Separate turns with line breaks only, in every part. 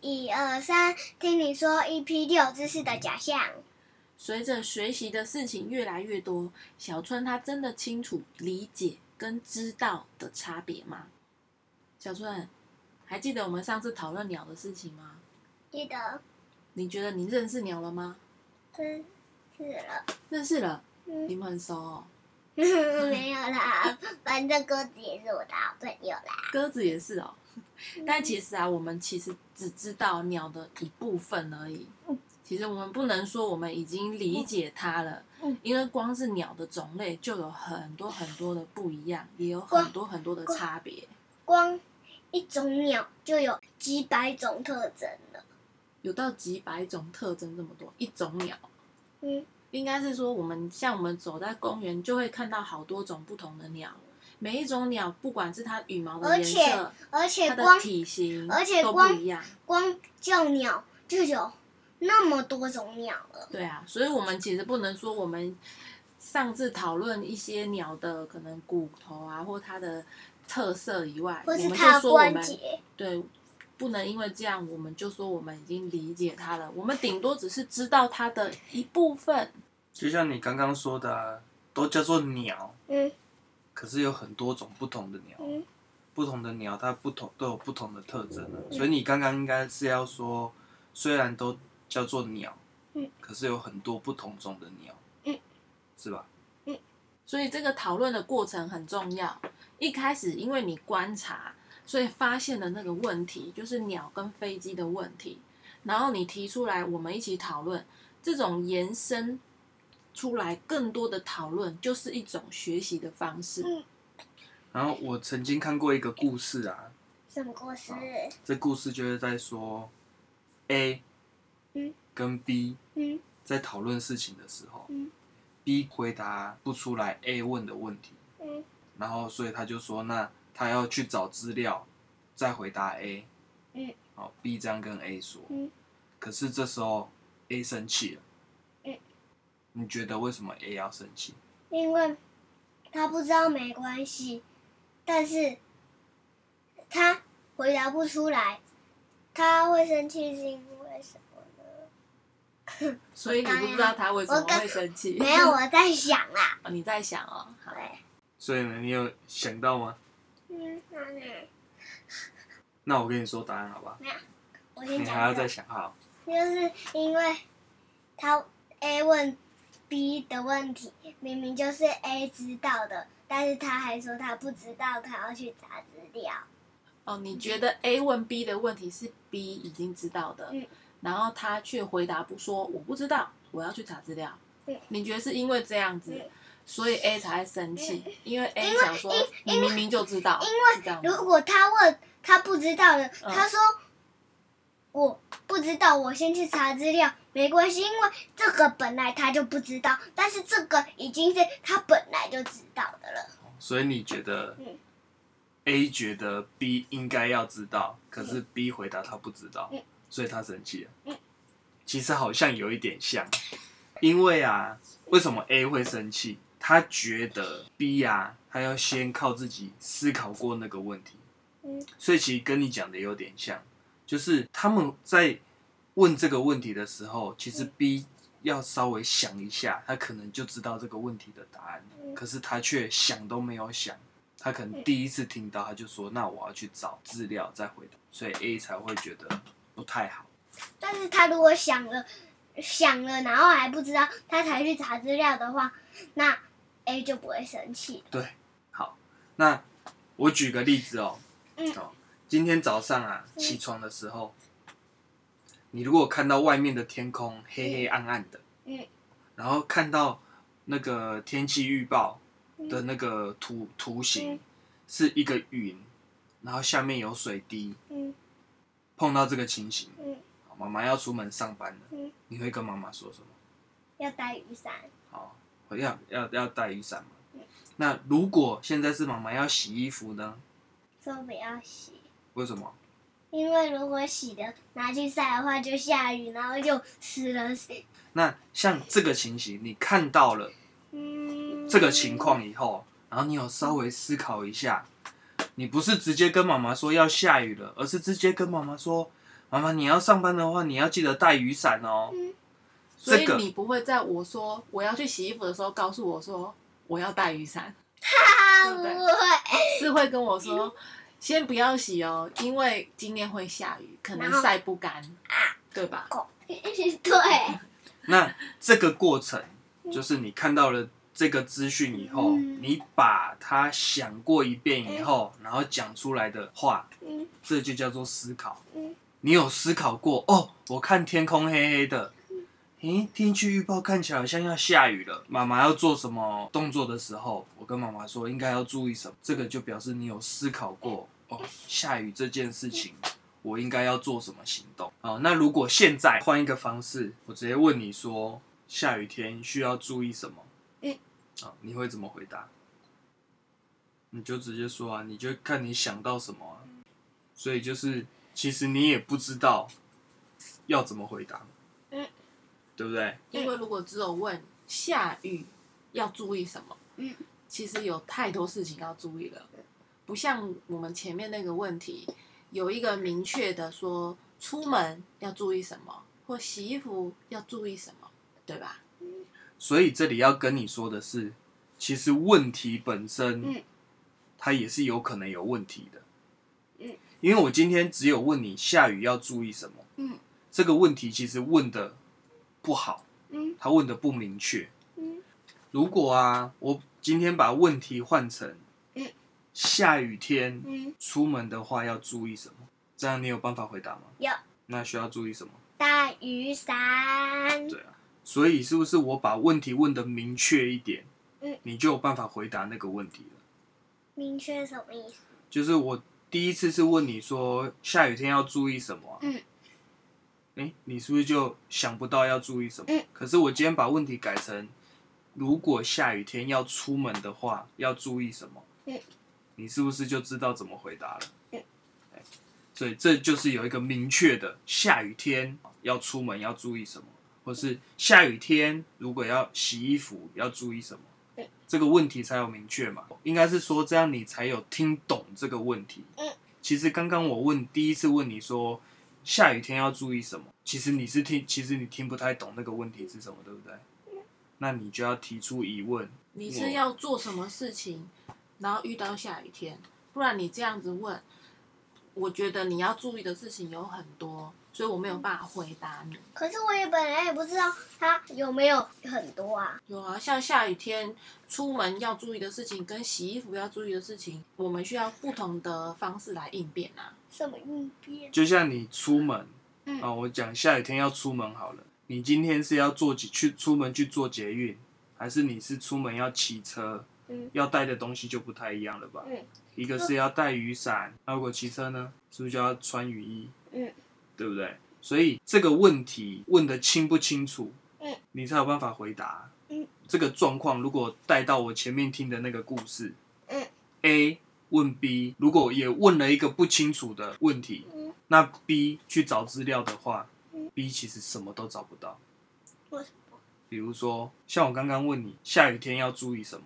一二三，听你说一批六知识的假象。
随着学习的事情越来越多，小春他真的清楚理解跟知道的差别吗？小春，还记得我们上次讨论鸟的事情吗？
记得。
你觉得你认识鸟了吗？
认识了。
认识了。嗯、你们很熟哦。
没有啦，反正鸽子也是我的好朋友啦。
鸽子也是哦。但其实啊，我们其实只知道鸟的一部分而已。其实我们不能说我们已经理解它了，因为光是鸟的种类就有很多很多的不一样，也有很多很多的差别。
光一种鸟就有几百种特征了，
有到几百种特征这么多，一种鸟。
嗯，
应该是说我们像我们走在公园就会看到好多种不同的鸟，每一种鸟不管是它羽毛的颜色，
而且
它的体型，
而且光光叫鸟就有。那么多种鸟了。
对啊，所以我们其实不能说我们上次讨论一些鸟的可能骨头啊，或它的特色以外，
或是它的关节。
对，不能因为这样我们就说我们已经理解它了。我们顶多只是知道它的一部分。
就像你刚刚说的啊，都叫做鸟。
嗯。
可是有很多种不同的鸟。
嗯。
不同的鸟，它不同都有不同的特征。所以你刚刚应该是要说，虽然都。叫做鸟，
嗯，
可是有很多不同种的鸟，
嗯，
是吧？
嗯，所以这个讨论的过程很重要。一开始因为你观察，所以发现了那个问题，就是鸟跟飞机的问题。然后你提出来，我们一起讨论，这种延伸出来更多的讨论，就是一种学习的方式。
嗯。
然后我曾经看过一个故事啊，
什么故事？
这故事就是在说 A 嗯。跟 B 嗯在讨论事情的时候，
嗯
，B 回答不出来 A 问的问题，
嗯，
然后所以他就说，那他要去找资料，再回答 A，
嗯，
好，B 这样跟 A 说，
嗯，
可是这时候 A 生气了，
嗯，
你觉得为什么 A 要生气？
因为他不知道没关系，但是他回答不出来，他会生气是因为什么呢？
所以你不知道他为什么会生气？
没有，我在想啦。
哦，你在想哦。
对。
所以呢，你有想到吗？
嗯，
那我跟你说答案好不好？
没有，我先讲。
你还要再想好。
就是因为他 A 问 B 的问题，明明就是 A 知道的，但是他还说他不知道，他要去查资料。
哦，你觉得 A 问 B 的问题是 B 已经知道的？
嗯。
然后他却回答不说，我不知道，我要去查资料。
嗯、
你觉得是因为这样子，
嗯、
所以 A 才生气？
嗯、
因为 A 想说，你明明就知道。
因为如果他问他不知道的，
嗯、
他说我不知道，我先去查资料，没关系，因为这个本来他就不知道，但是这个已经是他本来就知道的了。
所以你觉得、
嗯、
A 觉得 B 应该要知道，可是 B 回答他不知道。
嗯
所以他生气了。
嗯，
其实好像有一点像，因为啊，为什么 A 会生气？他觉得 B 啊，他要先靠自己思考过那个问题。
嗯，
所以其实跟你讲的有点像，就是他们在问这个问题的时候，其实 B 要稍微想一下，他可能就知道这个问题的答案。可是他却想都没有想，他可能第一次听到，他就说：“那我要去找资料再回答。”所以 A 才会觉得。不太好，
但是他如果想了，想了，然后还不知道，他才去查资料的话，那 A 就不会生气。
对，好，那我举个例子哦，
嗯，
哦，今天早上啊，起床的时候，嗯，你如果看到外面的天空黑黑暗暗的，
嗯，
然后看到那个天气预报的那个图，
嗯，
图形是一个云，然后下面有水滴，
嗯。
碰到这个情形，
嗯，
妈妈要出门上班了，
嗯，
你会跟妈妈说什么？
要带雨伞。
好，要要要带雨伞嘛。
嗯，
那如果现在是妈妈要洗衣服呢？
说不要洗。
为什么？
因为如果洗的拿去晒的话，就下雨，然后就湿了。
那像这个情形，你看到了，
嗯，
这个情况以后，然后你有稍微思考一下。你不是直接跟妈妈说要下雨了，而是直接跟妈妈说：“妈妈，你要上班的话，你要记得带雨伞哦。
嗯，
所以你不会在我说我要去洗衣服的时候，告诉我说我要带雨伞，
他不
对不
会，
是会跟我说先不要洗哦，因为今天会下雨，可能晒不干，对吧？
对，
那这个过程就是你看到了这个资讯以后，
嗯
你把它想过一遍以后，然后讲出来的话，
嗯
这就叫做思考。
嗯
你有思考过哦？我看天空黑黑的，诶，天气预报看起来好像要下雨了。妈妈要做什么动作的时候，我跟妈妈说应该要注意什么，这个就表示你有思考过哦。下雨这件事情，我应该要做什么行动？哦，那如果现在换一个方式，我直接问你说，下雨天需要注意什么？
嗯，
啊，你会怎么回答？你就直接说啊，你就看你想到什么啊。所以就是，其实你也不知道要怎么回答，
嗯，
对不对？
因为如果只有问下雨要注意什么，
嗯，
其实有太多事情要注意了，不像我们前面那个问题有一个明确的说出门要注意什么，或洗衣服要注意什么，对吧？
所以这里要跟你说的是，其实问题本身，
嗯。
它也是有可能有问题的，
嗯，
因为我今天只有问你下雨要注意什么，
嗯，
这个问题其实问的不好，
嗯。
他问的不明确，
嗯。
如果啊，我今天把问题换成，
嗯，
下雨天
嗯，
出门的话要注意什么？这样你有办法回答吗？
有。
那需要注意什么？
带雨伞，
对啊，所以是不是我把问题问的明确一点，
嗯，
你就有办法回答那个问题了？
明确什么意思？
就是我第一次是问你说下雨天要注意什么、啊，
嗯，
哎，你是不是就想不到要注意什么？
嗯，
可是我今天把问题改成，如果下雨天要出门的话，要注意什么？
嗯，
你是不是就知道怎么回答了？
嗯，
所以这就是有一个明确的下雨天要出门要注意什么，或是下雨天如果要洗衣服要注意什么。这个问题才有明确嘛？应该是说这样你才有听懂这个问题。
嗯，
其实刚刚我问第一次问你说下雨天要注意什么，其实你是听，其实你听不太懂那个问题是什么，对不对？那你就要提出疑问。
你是要做什么事情，然后遇到下雨天，不然你这样子问，我觉得你要注意的事情有很多，所以我没有办法回答你。
可是我也本来也不知道它有没有很多啊。
有啊，像下雨天出门要注意的事情，跟洗衣服要注意的事情，我们需要不同的方式来应变啊。
什么应变？
就像你出门，
嗯
啊，我讲下雨天要出门好了。你今天是要坐去出门去做捷运，还是你是出门要骑车？
嗯
要带的东西就不太一样了吧？
嗯
一个是要带雨伞，那如果骑车呢，是不是就要穿雨衣？
嗯，
对不对？所以这个问题问的清不清楚，
嗯，
你才有办法回答。
嗯，
这个状况如果带到我前面听的那个故事，
嗯
，A 问 B，如果也问了一个不清楚的问题，
嗯，
那 B 去找资料的话，
嗯
，B 其实什么都找不到。
为什么？
比如说，像我刚刚问你，下雨天要注意什么？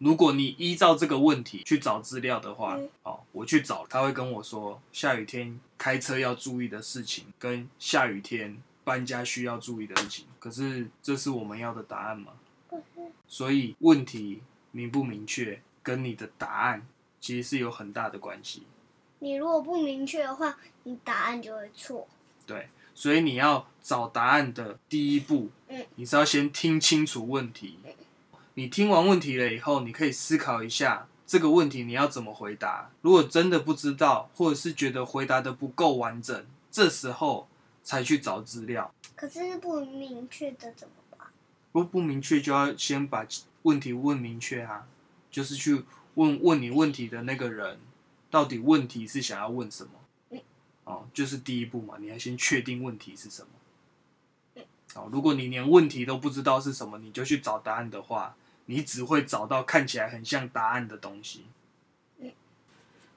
嗯
如果你依照这个问题去找资料的话，
嗯
哦，我去找，他会跟我说下雨天开车要注意的事情，跟下雨天搬家需要注意的事情。可是这是我们要的答案
吗？
所以问题明不明确，跟你的答案其实是有很大的关系。
你如果不明确的话，你答案就会错。
对，所以你要找答案的第一步，
嗯
你是要先听清楚问题。你听完问题了以后，你可以思考一下这个问题你要怎么回答。如果真的不知道，或者是觉得回答的不够完整，这时候才去找资料。
可是不明确的怎么办？
如果不明确，就要先把问题问明确啊，就是去问问你问题的那个人，到底问题是想要问什么？
嗯
哦，就是第一步嘛，你要先确定问题是什么。哦，如果你连问题都不知道是什么，你就去找答案的话，你只会找到看起来很像答案的东西。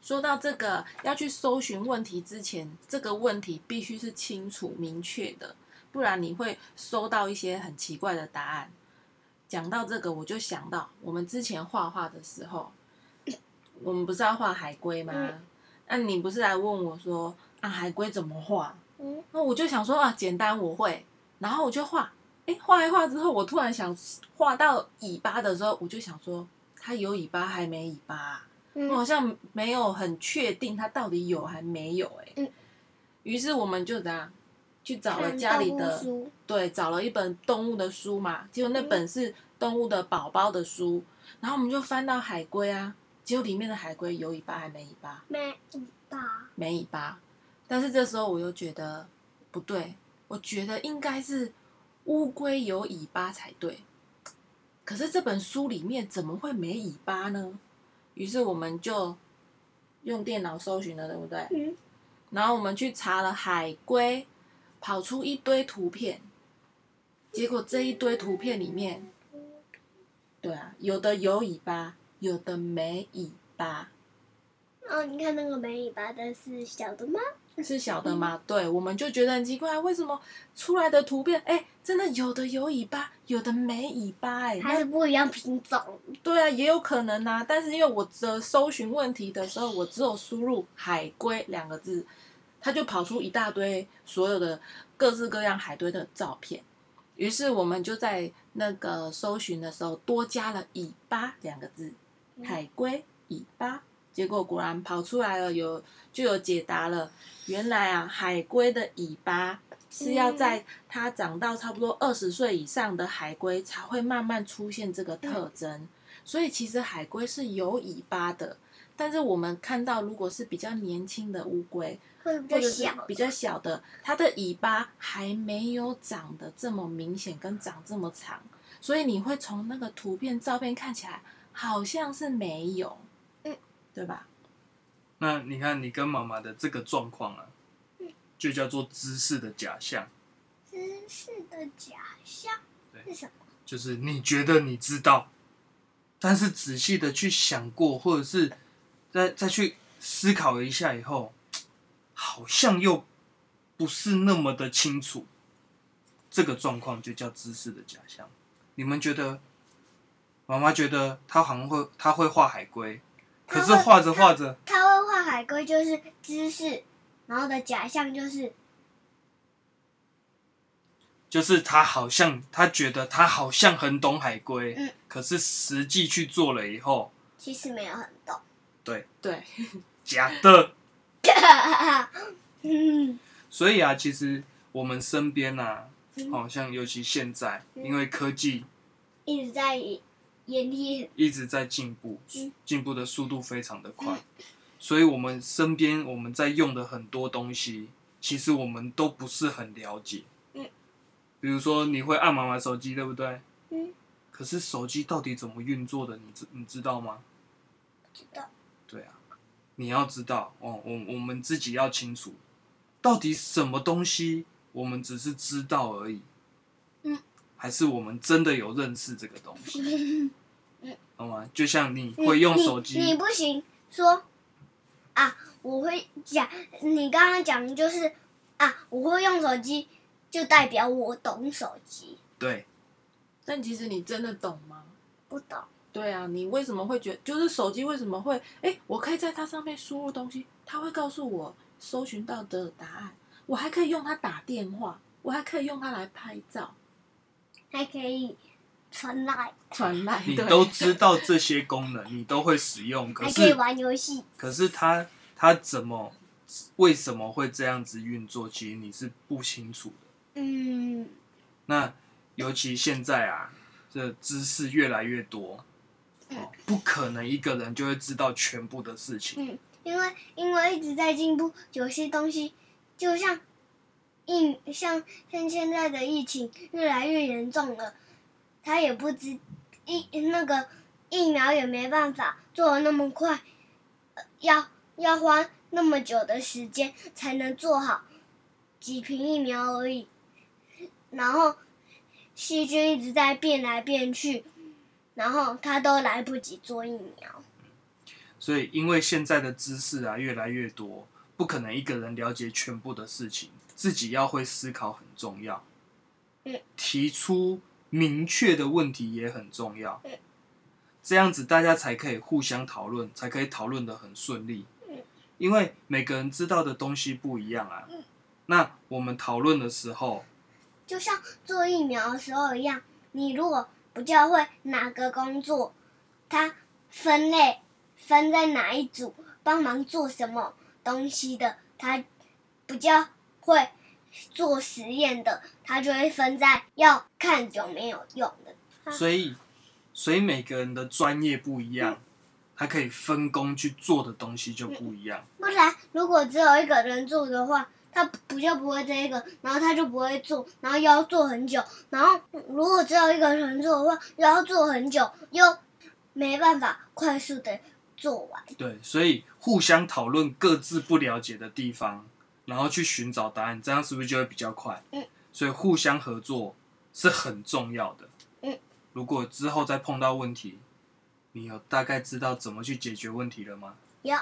说到这个，要去搜寻问题之前，这个问题必须是清楚明确的，不然你会搜到一些很奇怪的答案。讲到这个，我就想到我们之前画画的时候，我们不是要画海龟吗？那、
嗯
你不是来问我说啊，海龟怎么画？
嗯，
那我就想说啊，简单我会，然后我就画，哎，画一画之后，我突然想画到尾巴的时候，我就想说，它有尾巴还没尾巴啊？
嗯
我好像没有很确定它到底有还没有哎、
嗯
于是我们就这样去找了家里的对，找了一本动物的书嘛，结果那本是动物的宝宝的书，然后我们就翻到海龟啊，结果里面的海龟有尾巴还没尾巴？
没尾巴，
没尾巴。但是这时候我又觉得不对，我觉得应该是乌龟有尾巴才对。可是这本书里面怎么会没尾巴呢？于是我们就用电脑搜寻了，对不对？
嗯，
然后我们去查了海龟，跑出一堆图片，结果这一堆图片里面，对啊，有的有尾巴，有的没尾巴，
哦，你看那个没尾巴的是小的吗？
是小的吗？对，我们就觉得很奇怪，为什么出来的图片，哎，真的有的有尾巴，有的没尾巴，哎，
还是不一样品种？
对啊，也有可能啊。但是因为我的搜寻问题的时候，我只有输入“海龟”两个字，它就跑出一大堆所有的各式各样海龟的照片。于是我们就在那个搜寻的时候多加了“尾巴”两个字，“海龟尾巴”。结果果然跑出来了，有就有解答了。原来啊，海龟的尾巴是要在它长到差不多二十岁以上的海龟才会慢慢出现这个特征。所以其实海龟是有尾巴的，但是我们看到如果是比较年轻的乌龟，
或者
是
较小，
比较小的，它的尾巴还没有长得这么明显跟长这么长，所以你会从那个图片照片看起来好像是没有，
嗯，
对吧？
那你看你跟妈妈的这个状况啊，就叫做知识的假象，
知识的假象
对
是什么？
就是你觉得你知道，但是仔细的去想过，或者是再再去思考一下以后，好像又不是那么的清楚。这个状况就叫知识的假象。你们觉得？妈妈觉得她好像会，她会画海龟，可是画着画着，
他会画海龟就是知识，然后的假象就是
就是他好像，他觉得他好像很懂海龟，
嗯
可是实际去做了以后，
其实没有很懂。
对，
对，
假的。
嗯
所以啊，其实我们身边啊，
嗯
好像尤其现在，
嗯
因为科技
一直在
一直在进步
嗯，
进步的速度非常的快，所以我们身边我们在用的很多东西，其实我们都不是很了解。
嗯，
比如说你会按妈妈手机，对不对？
嗯，
可是手机到底怎么运作的，你知你知道吗？
知道
对啊，你要知道哦，我我们自己要清楚，到底什么东西我们只是知道而已，
嗯，
还是我们真的有认识这个东西，
嗯，
懂吗？就像你会用手机，
你你不行说啊，我会讲，你刚刚讲的就是啊，我会用手机，就代表我懂手机，
对，
但其实你真的懂吗？
不懂。
对啊，你为什么会觉得，就是手机为什么会，哎，我可以在它上面输入东西，它会告诉我搜寻到的答案，我还可以用它打电话，我还可以用它来拍照、
还可以传来，
传来，
你都知道这些功能，你都会使用，可
还可以
是
玩游戏。
可是它它怎么为什么会这样子运作，其实你是不清楚的。
嗯，
那尤其现在啊，这知识越来越多，哦，不可能一个人就会知道全部的事情。
嗯，因为因为一直在进步，有些东西就像疫像像现在的疫情越来越严重了，他也不知疫那个疫苗也没办法做的那么快，要要花那么久的时间才能做好几瓶疫苗而已，然后细菌一直在变来变去，然后他都来不及做疫苗。
所以，因为现在的知识啊越来越多，不可能一个人了解全部的事情，自己要会思考很重要。
嗯，
提出明确的问题也很重要。
嗯，
这样子大家才可以互相讨论，才可以讨论的很顺利。
嗯，
因为每个人知道的东西不一样啊。那我们讨论的时候，
就像做疫苗的时候一样，你如果不教会哪个工作，它分类分在哪一组，帮忙做什么东西的，它不教会做实验的，他就会分在要看有没有用的。
所以，所以每个人的专业不一样。他可以分工去做的东西就不一样。
不然，如果只有一个人做的话，他不就不会这一个，然后他就不会做，然后又要做很久。然后，如果只有一个人做的话，又要做很久，又没办法快速的做完。
对，所以互相讨论各自不了解的地方，然后去寻找答案，这样是不是就会比较快？
嗯。
所以互相合作是很重要的。
嗯。
如果之后再碰到问题，你有大概知道怎么去解决问题了吗？
有。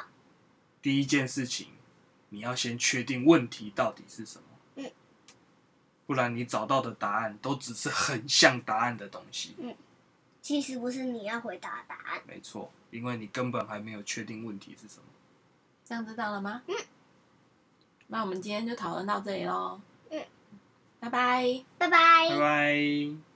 第一件事情，你要先确定问题到底是什么。
嗯。
不然你找到的答案都只是很像答案的东西。
嗯。其实不是你要回答答案。
没错，因为你根本还没有确定问题是什么。
这样知道了吗？
嗯。
那我们今天就讨论到这里喽。
嗯。
拜拜。
拜拜。
拜拜。